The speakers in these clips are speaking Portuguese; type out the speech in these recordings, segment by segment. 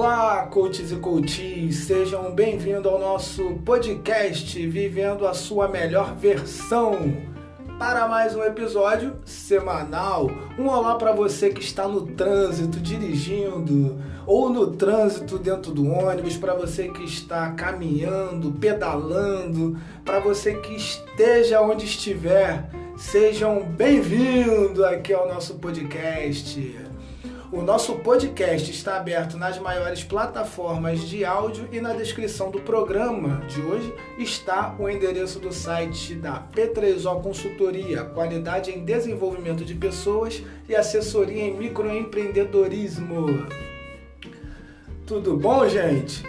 Olá, coaches e coaches, sejam bem-vindos ao nosso podcast Vivendo a Sua Melhor Versão. Para mais um episódio semanal. Um olá para você que está no trânsito dirigindo ou no trânsito dentro do ônibus, para você que está caminhando, pedalando, para você que esteja onde estiver. Sejam bem-vindos aqui ao nosso podcast. O nosso podcast está aberto nas maiores plataformas de áudio e na descrição do programa de hoje está o endereço do site da P3O Consultoria, qualidade em desenvolvimento de pessoas e assessoria em microempreendedorismo. Tudo bom, gente?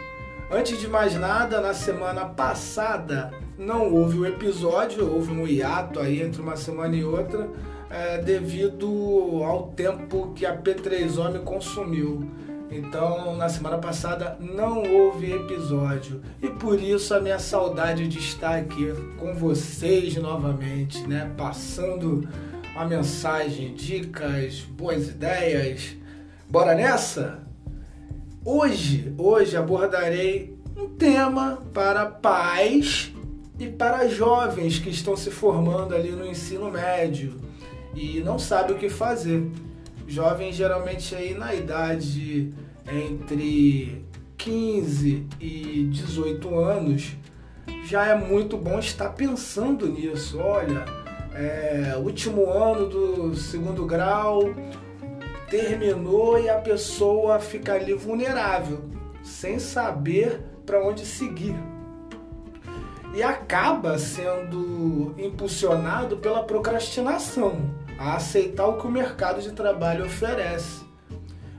Antes de mais nada, na semana passada não houve o episódio, houve um hiato aí entre uma semana e outra é, devido ao tempo que a P3O me consumiu. Então, na semana passada não houve episódio e por isso a minha saudade de estar aqui com vocês novamente, né? Passando uma mensagem, dicas, boas ideias. Bora nessa? Hoje, hoje abordarei um tema para pais e para jovens que estão se formando ali no ensino médio e não sabe o que fazer. Jovens geralmente aí na idade entre 15 e 18 anos já é muito bom estar pensando nisso. Olha, é, último ano do segundo grau terminou e a pessoa fica ali vulnerável, sem saber para onde seguir. E acaba sendo impulsionado pela procrastinação a aceitar o que o mercado de trabalho oferece.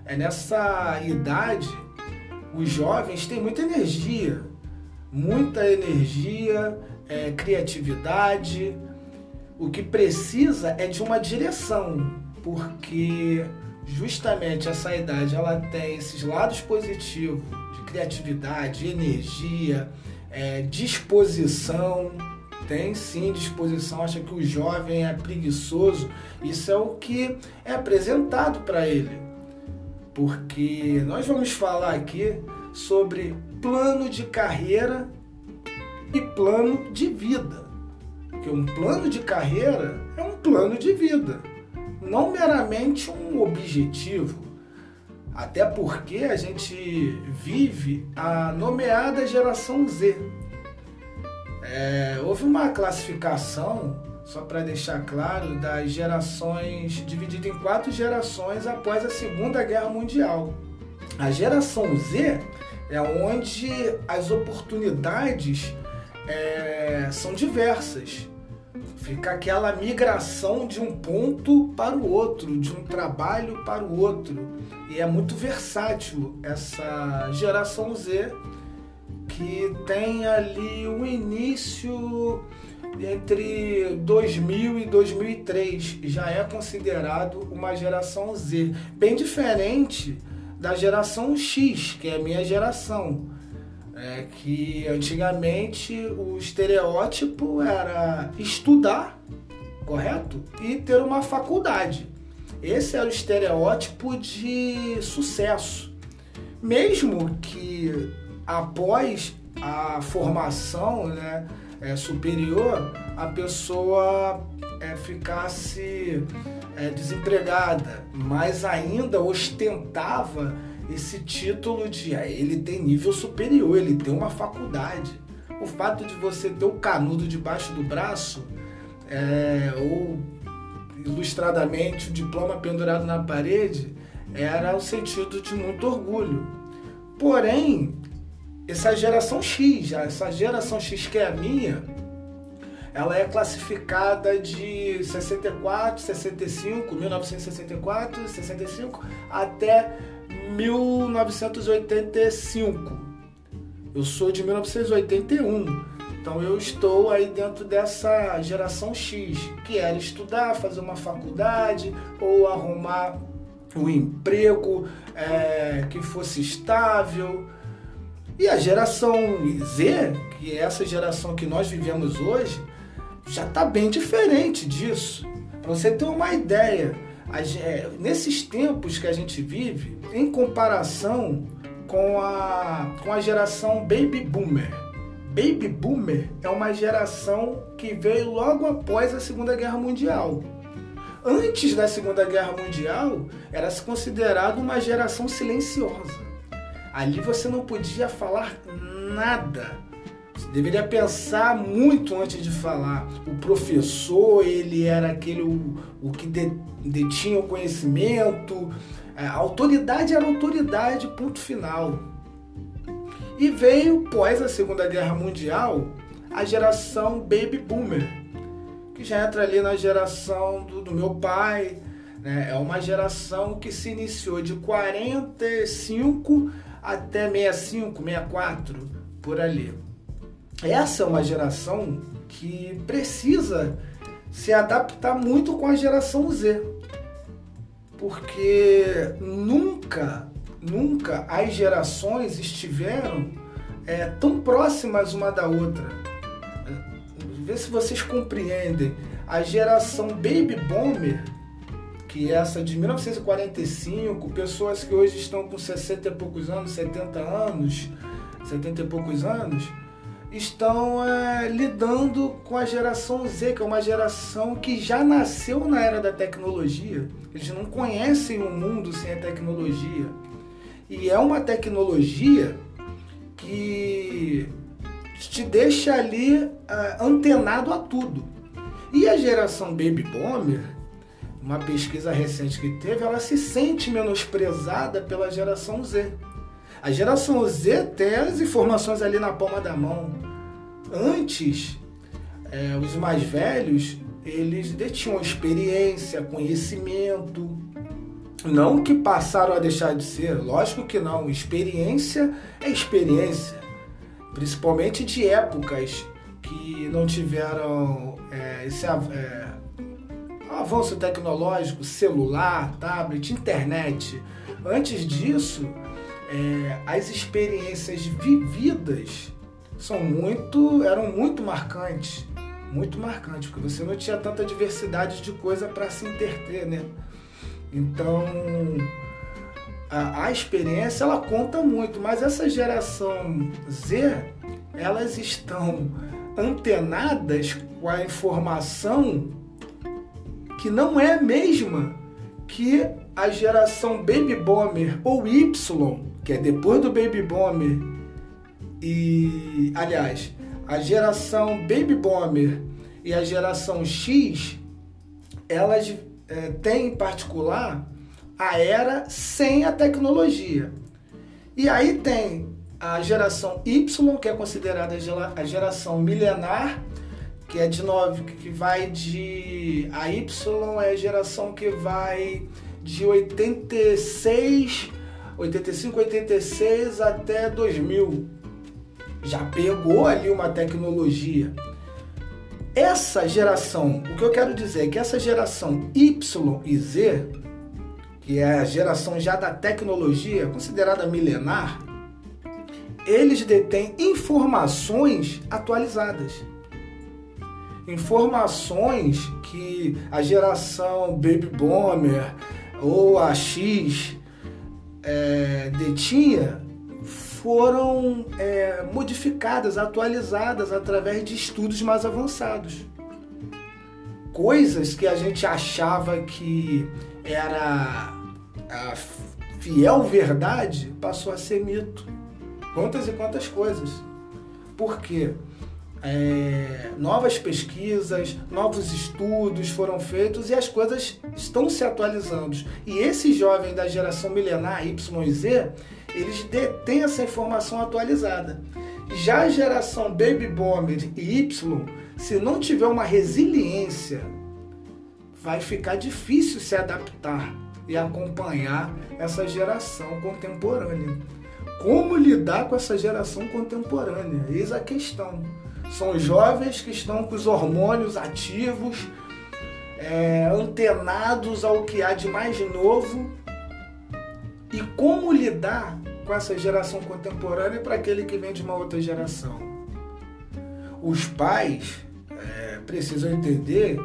É nessa idade, os jovens têm muita energia, muita energia, é, criatividade. O que precisa é de uma direção, porque justamente essa idade ela tem esses lados positivos de criatividade, energia, é, disposição tem sim disposição, acha que o jovem é preguiçoso. Isso é o que é apresentado para ele. Porque nós vamos falar aqui sobre plano de carreira e plano de vida. Porque um plano de carreira é um plano de vida, não meramente um objetivo. Até porque a gente vive a nomeada geração Z é, houve uma classificação, só para deixar claro, das gerações, dividida em quatro gerações após a Segunda Guerra Mundial. A geração Z é onde as oportunidades é, são diversas. Fica aquela migração de um ponto para o outro, de um trabalho para o outro. E é muito versátil essa geração Z que tem ali o início entre 2000 e 2003 já é considerado uma geração Z, bem diferente da geração X, que é a minha geração. É que antigamente o estereótipo era estudar, correto? E ter uma faculdade. Esse era o estereótipo de sucesso. Mesmo que após a formação né, é, superior, a pessoa é, ficasse é, desempregada, mas ainda ostentava esse título de ah, ele tem nível superior, ele tem uma faculdade. O fato de você ter o canudo debaixo do braço, é, ou ilustradamente o diploma pendurado na parede, era o sentido de muito orgulho. Porém, essa geração X, essa geração X que é a minha, ela é classificada de 64, 65, 1964, 65 até 1985. Eu sou de 1981. Então eu estou aí dentro dessa geração X, que era estudar, fazer uma faculdade ou arrumar um emprego é, que fosse estável e a geração Z, que é essa geração que nós vivemos hoje, já está bem diferente disso. Para você ter uma ideia, é, nesses tempos que a gente vive, em comparação com a, com a geração Baby Boomer. Baby Boomer é uma geração que veio logo após a Segunda Guerra Mundial. Antes da Segunda Guerra Mundial, era se considerado uma geração silenciosa. Ali você não podia falar nada. Você deveria pensar muito antes de falar. O professor, ele era aquele o, o que detinha o conhecimento. A autoridade era autoridade, ponto final. E veio, pós a Segunda Guerra Mundial, a geração Baby Boomer que já entra ali na geração do, do meu pai. Né? É uma geração que se iniciou de 45 até 65, 64, por ali. Essa é uma geração que precisa se adaptar muito com a geração Z. Porque nunca, nunca as gerações estiveram é, tão próximas uma da outra ver se vocês compreendem. A geração Baby Boomer, que essa de 1945, pessoas que hoje estão com 60 e poucos anos, 70 anos, 70 e poucos anos, estão é, lidando com a geração Z, que é uma geração que já nasceu na era da tecnologia. Eles não conhecem o mundo sem a tecnologia. E é uma tecnologia que te deixa ali uh, antenado a tudo. E a geração Baby Boomer, uma pesquisa recente que teve, ela se sente menosprezada pela geração Z. A geração Z tem as informações ali na palma da mão. Antes, é, os mais velhos, eles detinham experiência, conhecimento. Não que passaram a deixar de ser, lógico que não. Experiência é experiência principalmente de épocas que não tiveram é, esse é, avanço tecnológico, celular, tablet, internet. Antes disso, é, as experiências vividas são muito, eram muito marcantes, muito marcantes, porque você não tinha tanta diversidade de coisa para se interter, né? Então, a, a experiência ela conta muito, mas essa geração Z, elas estão antenadas com a informação que não é a mesma que a geração Baby Boomer ou Y, que é depois do Baby Boomer, e aliás, a geração Baby Boomer e a geração X, elas é, têm em particular a era sem a tecnologia. E aí tem a geração Y, que é considerada a geração milenar, que é de nove, que vai de a Y é a geração que vai de 86, 85, 86 até 2000. Já pegou ali uma tecnologia. Essa geração, o que eu quero dizer é que essa geração Y e Z que é a geração já da tecnologia, considerada milenar, eles detêm informações atualizadas. Informações que a geração Baby Boomer ou a X é, detinha foram é, modificadas, atualizadas através de estudos mais avançados. Coisas que a gente achava que era a fiel verdade passou a ser mito. Quantas e quantas coisas. Por quê? É, novas pesquisas, novos estudos foram feitos e as coisas estão se atualizando. E esse jovem da geração milenar Y e Z, eles detêm essa informação atualizada. Já a geração Baby Boomer e Y, se não tiver uma resiliência vai ficar difícil se adaptar e acompanhar essa geração contemporânea. Como lidar com essa geração contemporânea? Eis a questão. São jovens que estão com os hormônios ativos, é, antenados ao que há de mais novo. E como lidar com essa geração contemporânea para aquele que vem de uma outra geração? Os pais é, precisam entender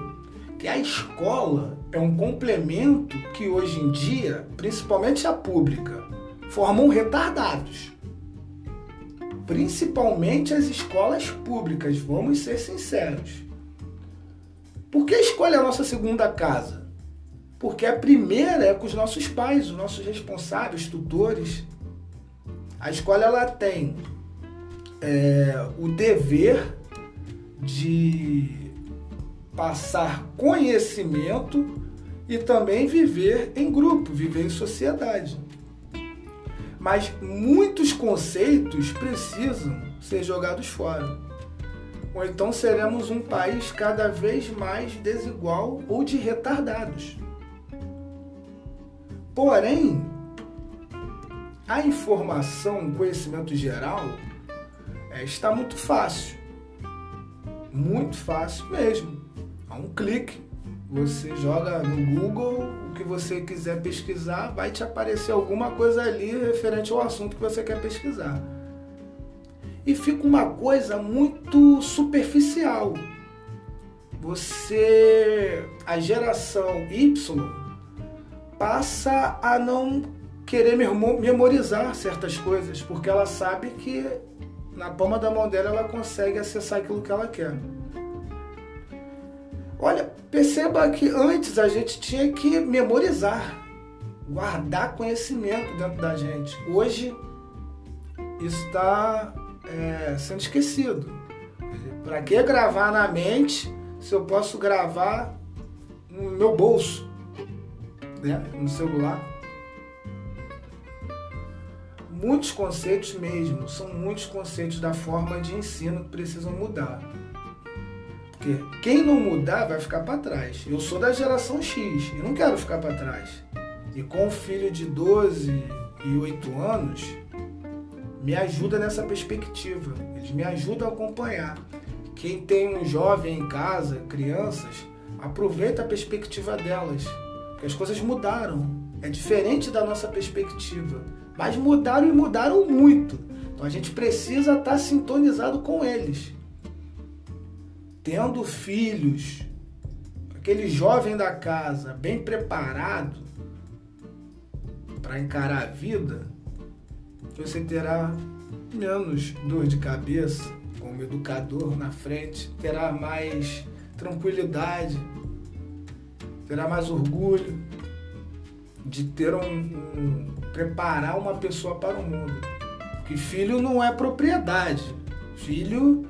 que a escola é um complemento que hoje em dia, principalmente a pública, formam retardados. Principalmente as escolas públicas, vamos ser sinceros. Por que escolhe a nossa segunda casa? Porque a primeira é com os nossos pais, os nossos responsáveis, tutores. A escola ela tem é, o dever de passar conhecimento e também viver em grupo, viver em sociedade. Mas muitos conceitos precisam ser jogados fora. Ou então seremos um país cada vez mais desigual ou de retardados. Porém, a informação, o conhecimento geral, é, está muito fácil. Muito fácil mesmo. A um clique, você joga no Google que você quiser pesquisar, vai te aparecer alguma coisa ali referente ao assunto que você quer pesquisar. E fica uma coisa muito superficial. Você, a geração Y, passa a não querer memorizar certas coisas, porque ela sabe que na palma da mão dela ela consegue acessar aquilo que ela quer. Olha, perceba que antes a gente tinha que memorizar, guardar conhecimento dentro da gente. Hoje isso está é, sendo esquecido. Para que gravar na mente se eu posso gravar no meu bolso? né, no celular. Muitos conceitos mesmo, são muitos conceitos da forma de ensino que precisam mudar. Porque quem não mudar vai ficar para trás. Eu sou da geração X e não quero ficar para trás. E com um filho de 12 e 8 anos, me ajuda nessa perspectiva. Eles me ajudam a acompanhar. Quem tem um jovem em casa, crianças, aproveita a perspectiva delas. Porque as coisas mudaram. É diferente da nossa perspectiva. Mas mudaram e mudaram muito. Então a gente precisa estar sintonizado com eles. Tendo filhos, aquele jovem da casa bem preparado para encarar a vida, você terá menos dor de cabeça como educador na frente, terá mais tranquilidade terá mais orgulho de ter um, um preparar uma pessoa para o mundo. Que filho não é propriedade. Filho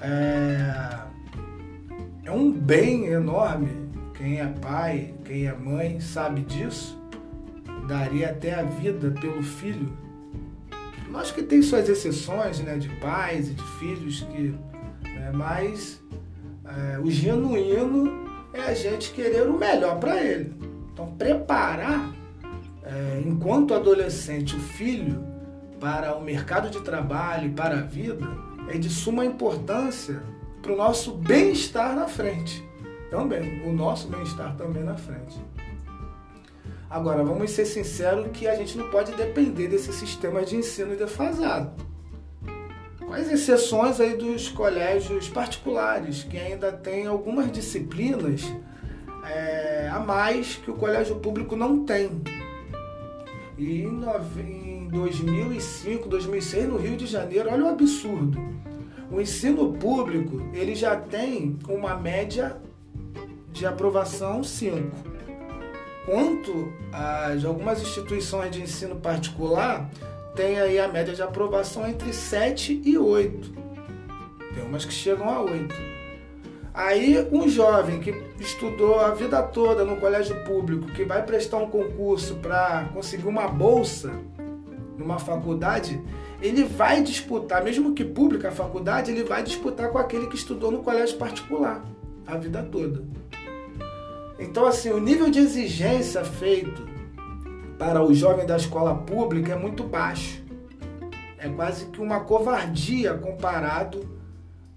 é, é um bem enorme. Quem é pai, quem é mãe sabe disso. Daria até a vida pelo filho. Nós que tem suas exceções, né, de pais e de filhos que, né, mas é, o genuíno é a gente querer o melhor para ele. Então, preparar, é, enquanto adolescente, o filho para o mercado de trabalho e para a vida é de suma importância para o nosso bem-estar na frente. Também, o nosso bem-estar também na frente. Agora, vamos ser sinceros que a gente não pode depender desse sistema de ensino defasado. As exceções aí dos colégios particulares, que ainda tem algumas disciplinas é, a mais que o colégio público não tem. E em 2005, 2006, no Rio de Janeiro, olha o absurdo. O ensino público ele já tem uma média de aprovação 5. Quanto às algumas instituições de ensino particular, tem aí a média de aprovação entre 7 e 8. Tem umas que chegam a 8. Aí um jovem que estudou a vida toda no colégio público, que vai prestar um concurso para conseguir uma bolsa numa faculdade, ele vai disputar, mesmo que pública a faculdade, ele vai disputar com aquele que estudou no colégio particular a vida toda. Então assim, o nível de exigência feito para o jovem da escola pública é muito baixo. É quase que uma covardia comparado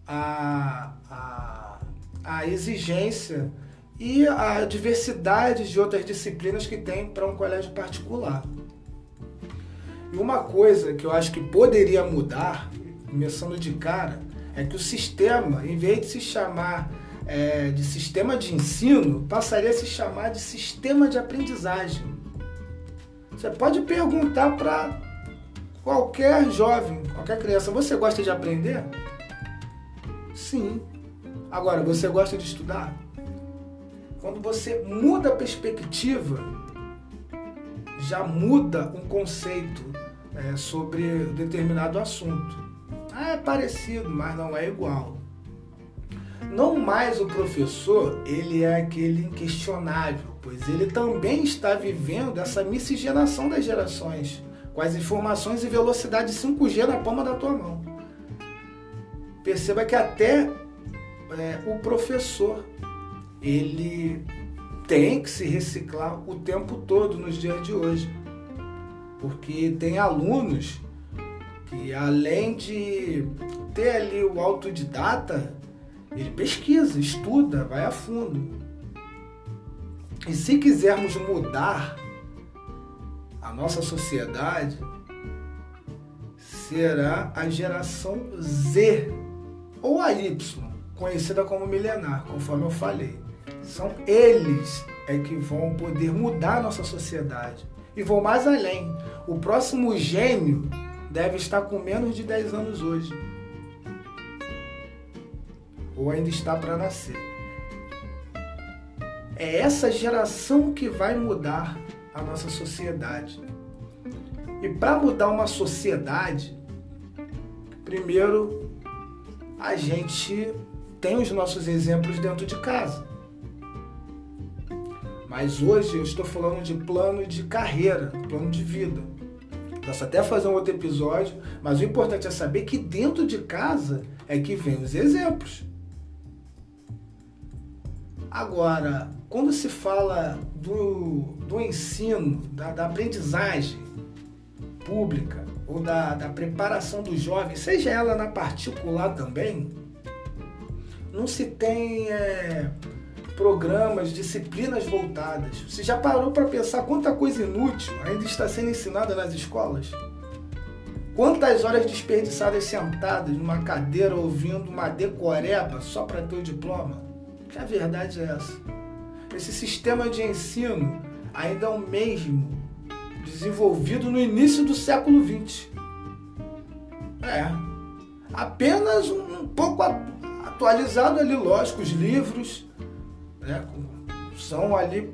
à, à, à exigência e à diversidade de outras disciplinas que tem para um colégio particular. E uma coisa que eu acho que poderia mudar, começando de cara, é que o sistema, em vez de se chamar é, de sistema de ensino, passaria a se chamar de sistema de aprendizagem. Você pode perguntar para qualquer jovem, qualquer criança: você gosta de aprender? Sim. Agora, você gosta de estudar? Quando você muda a perspectiva, já muda um conceito é, sobre determinado assunto. Ah, é parecido, mas não é igual. Não mais o professor, ele é aquele inquestionável, pois ele também está vivendo essa miscigenação das gerações, com as informações e velocidade 5G na palma da tua mão. Perceba que até é, o professor, ele tem que se reciclar o tempo todo nos dias de hoje. Porque tem alunos que além de ter ali o autodidata, ele pesquisa, estuda, vai a fundo. E se quisermos mudar a nossa sociedade, será a geração Z ou a Y, conhecida como milenar, conforme eu falei. São eles é que vão poder mudar a nossa sociedade. E vou mais além. O próximo gênio deve estar com menos de 10 anos hoje. Ou ainda está para nascer. É essa geração que vai mudar a nossa sociedade. E para mudar uma sociedade, primeiro a gente tem os nossos exemplos dentro de casa. Mas hoje eu estou falando de plano de carreira, plano de vida. Posso até fazer um outro episódio, mas o importante é saber que dentro de casa é que vem os exemplos. Agora, quando se fala do, do ensino, da, da aprendizagem pública ou da, da preparação do jovem, seja ela na particular também, não se tem é, programas, disciplinas voltadas. Você já parou para pensar quanta coisa inútil ainda está sendo ensinada nas escolas? Quantas horas desperdiçadas sentadas numa cadeira ouvindo uma decoreba só para ter o diploma? Que a verdade é essa. Esse sistema de ensino ainda é o mesmo desenvolvido no início do século XX. É. Apenas um pouco atualizado ali, lógico, os livros, né? São ali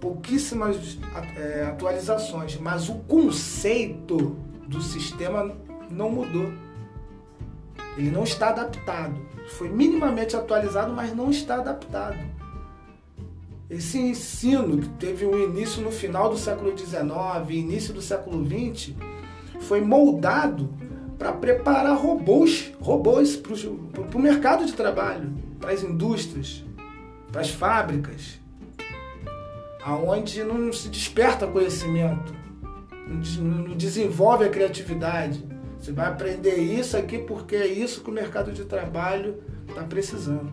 pouquíssimas é, atualizações, mas o conceito do sistema não mudou. Ele não está adaptado. Foi minimamente atualizado, mas não está adaptado. Esse ensino que teve um início no final do século XIX, início do século XX, foi moldado para preparar robôs, robôs para o mercado de trabalho, para as indústrias, para as fábricas, aonde não se desperta conhecimento, não desenvolve a criatividade. Você vai aprender isso aqui porque é isso que o mercado de trabalho está precisando.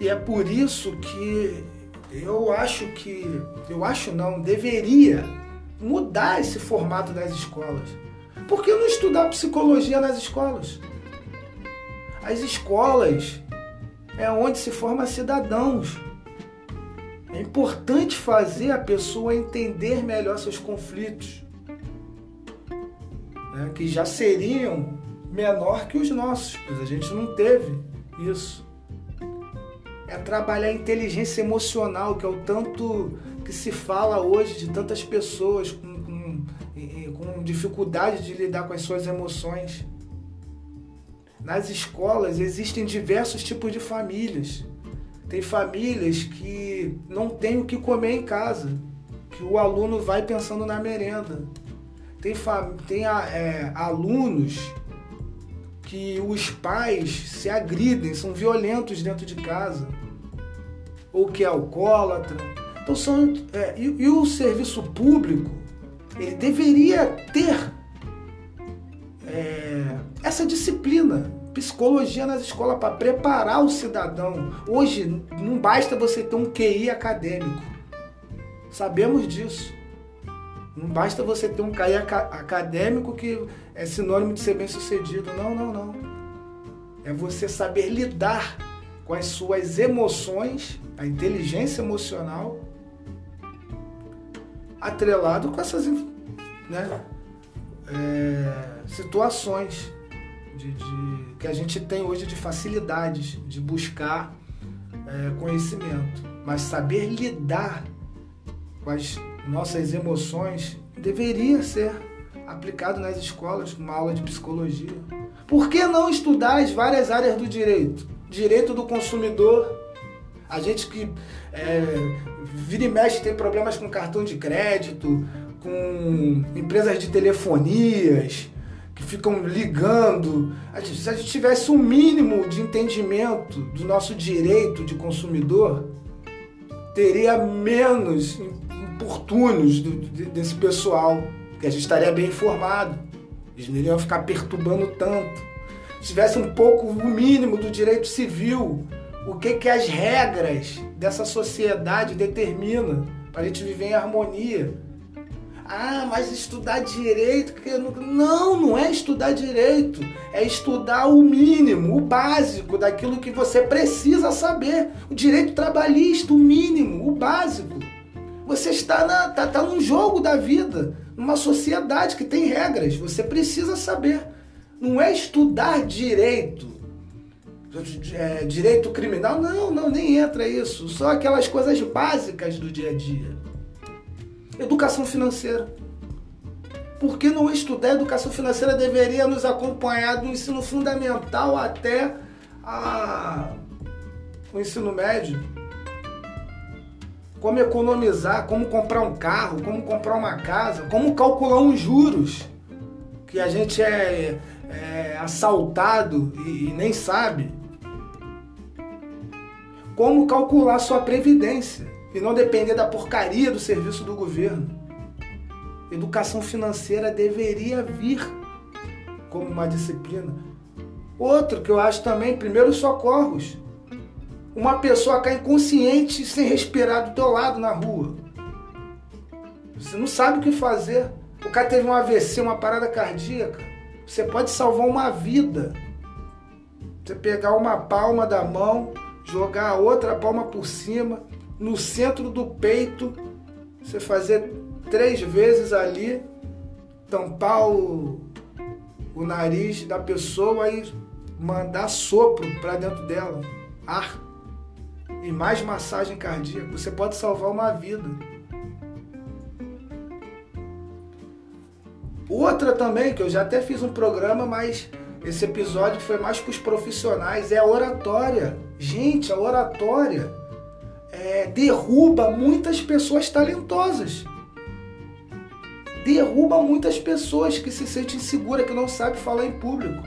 E é por isso que eu acho que, eu acho não, deveria mudar esse formato das escolas. Por que não estudar psicologia nas escolas? As escolas é onde se forma cidadãos. É importante fazer a pessoa entender melhor seus conflitos, né, que já seriam menor que os nossos, pois a gente não teve isso. É trabalhar a inteligência emocional, que é o tanto que se fala hoje de tantas pessoas com, com, com dificuldade de lidar com as suas emoções. Nas escolas existem diversos tipos de famílias. Tem famílias que não têm o que comer em casa, que o aluno vai pensando na merenda. Tem, tem é, alunos que os pais se agridem, são violentos dentro de casa, ou que é alcoólatra. Então são, é, e, e o serviço público ele deveria ter é, essa disciplina, psicologia nas escolas para preparar o cidadão. Hoje não basta você ter um QI acadêmico. Sabemos disso. Não basta você ter um QI acadêmico que é sinônimo de ser bem sucedido. Não, não, não. É você saber lidar com as suas emoções, a inteligência emocional atrelado com essas né, é, situações de, de, que a gente tem hoje de facilidades de buscar é, conhecimento. Mas saber lidar com as nossas emoções deveria ser aplicado nas escolas, uma aula de psicologia. Por que não estudar as várias áreas do direito? Direito do consumidor. A gente que é, vira e mexe tem problemas com cartão de crédito, com empresas de telefonias que ficam ligando. Se a gente tivesse um mínimo de entendimento do nosso direito de consumidor, teria menos importunos desse pessoal, que a gente estaria bem informado. Eles não iriam ficar perturbando tanto. Se tivesse um pouco, o mínimo do direito civil, o que, que as regras dessa sociedade determinam para a gente viver em harmonia. Ah, mas estudar direito. Não, não é estudar direito. É estudar o mínimo, o básico daquilo que você precisa saber. O direito trabalhista, o mínimo, o básico. Você está, na, tá, tá num jogo da vida, numa sociedade que tem regras. Você precisa saber. Não é estudar direito. É, direito criminal, não, não, nem entra isso. Só aquelas coisas básicas do dia a dia. Educação financeira. Por que não estudar educação financeira deveria nos acompanhar do ensino fundamental até a, o ensino médio? Como economizar, como comprar um carro, como comprar uma casa, como calcular os juros, que a gente é, é assaltado e, e nem sabe. Como calcular sua previdência e não depender da porcaria do serviço do governo. Educação financeira deveria vir como uma disciplina. Outro que eu acho também, primeiros socorros. Uma pessoa cai inconsciente sem respirar do teu lado na rua. Você não sabe o que fazer. O cara teve um AVC, uma parada cardíaca. Você pode salvar uma vida. Você pegar uma palma da mão, jogar a outra palma por cima, no centro do peito, você fazer três vezes ali, tampar o, o nariz da pessoa e mandar sopro para dentro dela, ar. E mais massagem cardíaca. Você pode salvar uma vida. Outra também, que eu já até fiz um programa, mas esse episódio foi mais para os profissionais, é a oratória. Gente, a oratória é, derruba muitas pessoas talentosas. Derruba muitas pessoas que se sentem inseguras, que não sabem falar em público.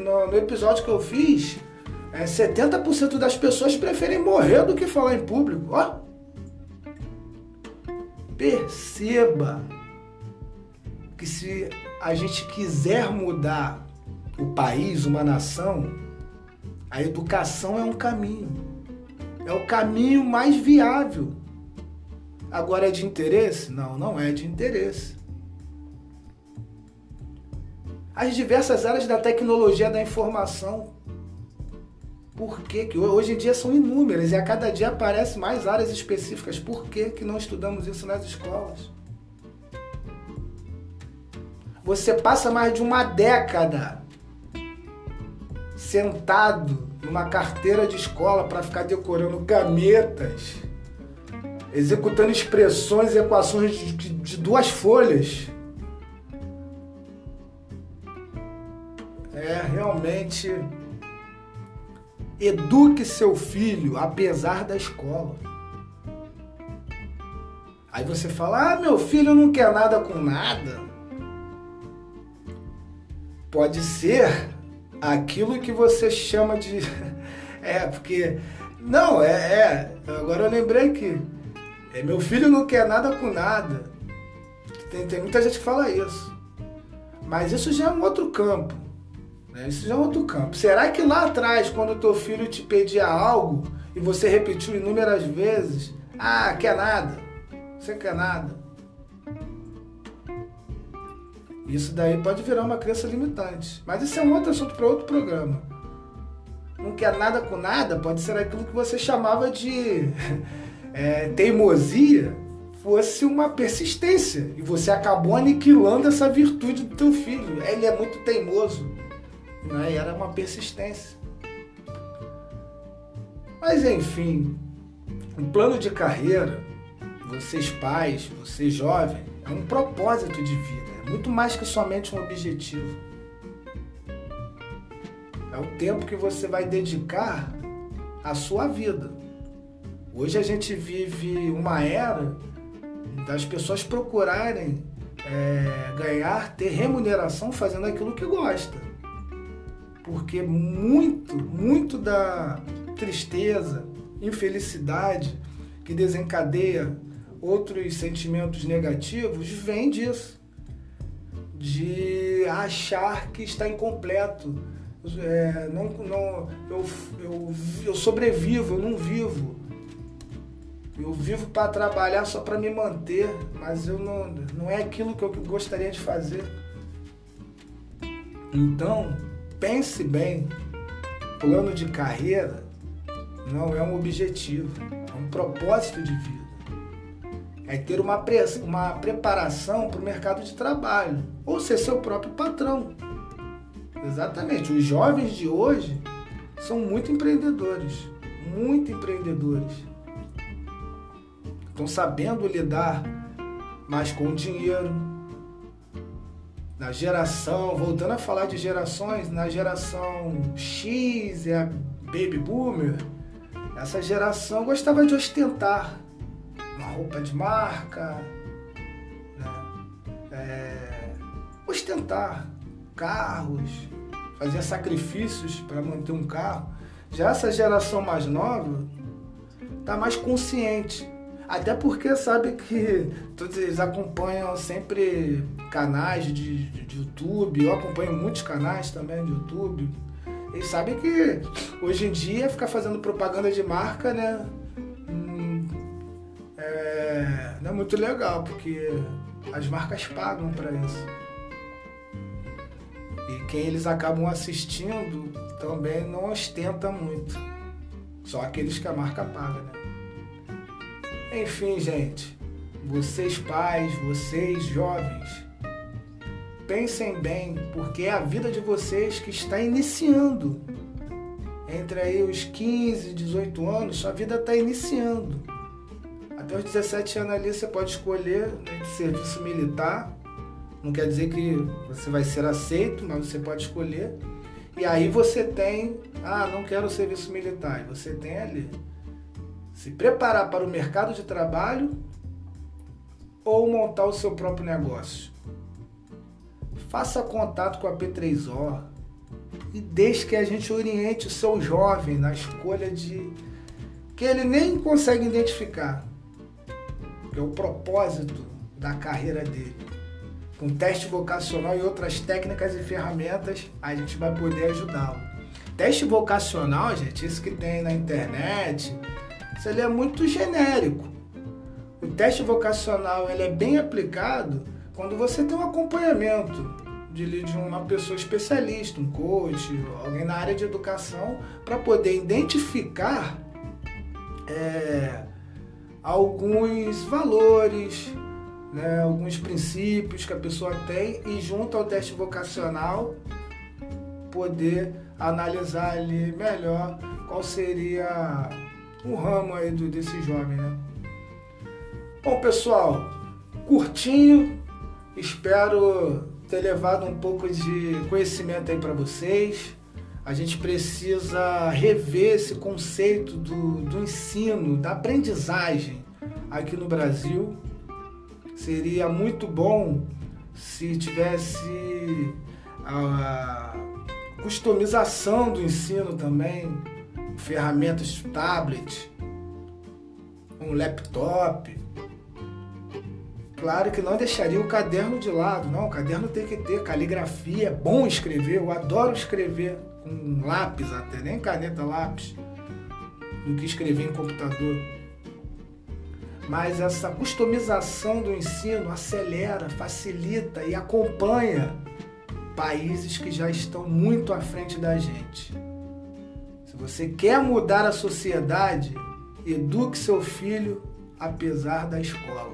No, no, episódio que eu fiz, é, 70% das pessoas preferem morrer do que falar em público. Ó. Perceba que se a gente quiser mudar o país, uma nação, a educação é um caminho. É o caminho mais viável. Agora é de interesse? Não, não é de interesse. As diversas áreas da tecnologia da informação. Por que, que hoje em dia são inúmeras e a cada dia aparecem mais áreas específicas? Por que, que não estudamos isso nas escolas? Você passa mais de uma década sentado numa carteira de escola para ficar decorando gametas, executando expressões e equações de, de, duas folhas. É realmente eduque seu filho apesar da escola. Aí você fala: "Ah, meu filho não quer nada com nada". Pode ser aquilo que você chama de. É, porque. Não, é, é. Agora eu lembrei que. É, meu filho não quer nada com nada. Tem, tem muita gente que fala isso. Mas isso já é um outro campo. Né? Isso já é um outro campo. Será que lá atrás, quando teu filho te pedia algo e você repetiu inúmeras vezes, ah, quer nada? Você quer nada? Isso daí pode virar uma crença limitante. Mas isso é um outro assunto para outro programa. Não quer nada com nada, pode ser aquilo que você chamava de é, teimosia, fosse uma persistência e você acabou aniquilando essa virtude do teu filho. Ele é muito teimoso, né? E era uma persistência. Mas enfim, um plano de carreira, vocês pais, você jovem, é um propósito de vida, muito mais que somente um objetivo. É o tempo que você vai dedicar à sua vida. Hoje a gente vive uma era das pessoas procurarem é, ganhar, ter remuneração fazendo aquilo que gosta. Porque muito, muito da tristeza, infelicidade que desencadeia outros sentimentos negativos vem disso. De achar que está incompleto. É, não, não, eu, eu, eu sobrevivo, eu não vivo. Eu vivo para trabalhar só para me manter, mas eu não, não é aquilo que eu gostaria de fazer. Então, pense bem. Plano de carreira não é um objetivo, é um propósito de vida. É ter uma, pre uma preparação para o mercado de trabalho, ou ser seu próprio patrão. Exatamente. Os jovens de hoje são muito empreendedores, muito empreendedores. Estão sabendo lidar mais com o dinheiro. Na geração, voltando a falar de gerações, na geração X e a Baby Boomer, essa geração gostava de ostentar roupa de marca, né? é, ostentar carros, fazer sacrifícios para manter um carro. Já essa geração mais nova está mais consciente. Até porque sabe que todos eles acompanham sempre canais de, de, de YouTube, eu acompanho muitos canais também de YouTube eles sabem que hoje em dia ficar fazendo propaganda de marca, né? É muito legal, porque as marcas pagam para isso. E quem eles acabam assistindo também não ostenta muito. Só aqueles que a marca paga, né? Enfim, gente, vocês pais, vocês jovens, Pensem bem, porque é a vida de vocês que está iniciando. Entre aí os 15 e 18 anos, sua vida está iniciando. Até os 17 anos ali você pode escolher né, serviço militar. Não quer dizer que você vai ser aceito, mas você pode escolher. E aí você tem, ah, não quero serviço militar. E você tem ali se preparar para o mercado de trabalho ou montar o seu próprio negócio. Faça contato com a P3O e deixe que a gente oriente o seu jovem na escolha de que ele nem consegue identificar, que é o propósito da carreira dele. Com teste vocacional e outras técnicas e ferramentas, a gente vai poder ajudá-lo. Teste vocacional, gente, isso que tem na internet, isso é muito genérico. O teste vocacional ele é bem aplicado quando você tem um acompanhamento de, de uma pessoa especialista, um coach, alguém na área de educação, para poder identificar é, alguns valores, né, alguns princípios que a pessoa tem e junto ao teste vocacional poder analisar ali melhor qual seria o ramo aí do, desse jovem, né? Bom, pessoal, curtinho, espero ter levado um pouco de conhecimento aí para vocês. A gente precisa rever esse conceito do, do ensino, da aprendizagem aqui no Brasil. Seria muito bom se tivesse a customização do ensino também, ferramentas tablet, um laptop, Claro que não deixaria o caderno de lado, não. O caderno tem que ter caligrafia, é bom escrever, eu adoro escrever com lápis até, nem caneta lápis, do que escrever em computador. Mas essa customização do ensino acelera, facilita e acompanha países que já estão muito à frente da gente. Se você quer mudar a sociedade, eduque seu filho apesar da escola.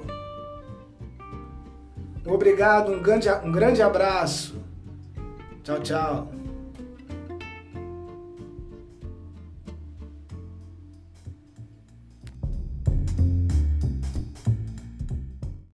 Obrigado, um grande, um grande abraço. Tchau, tchau.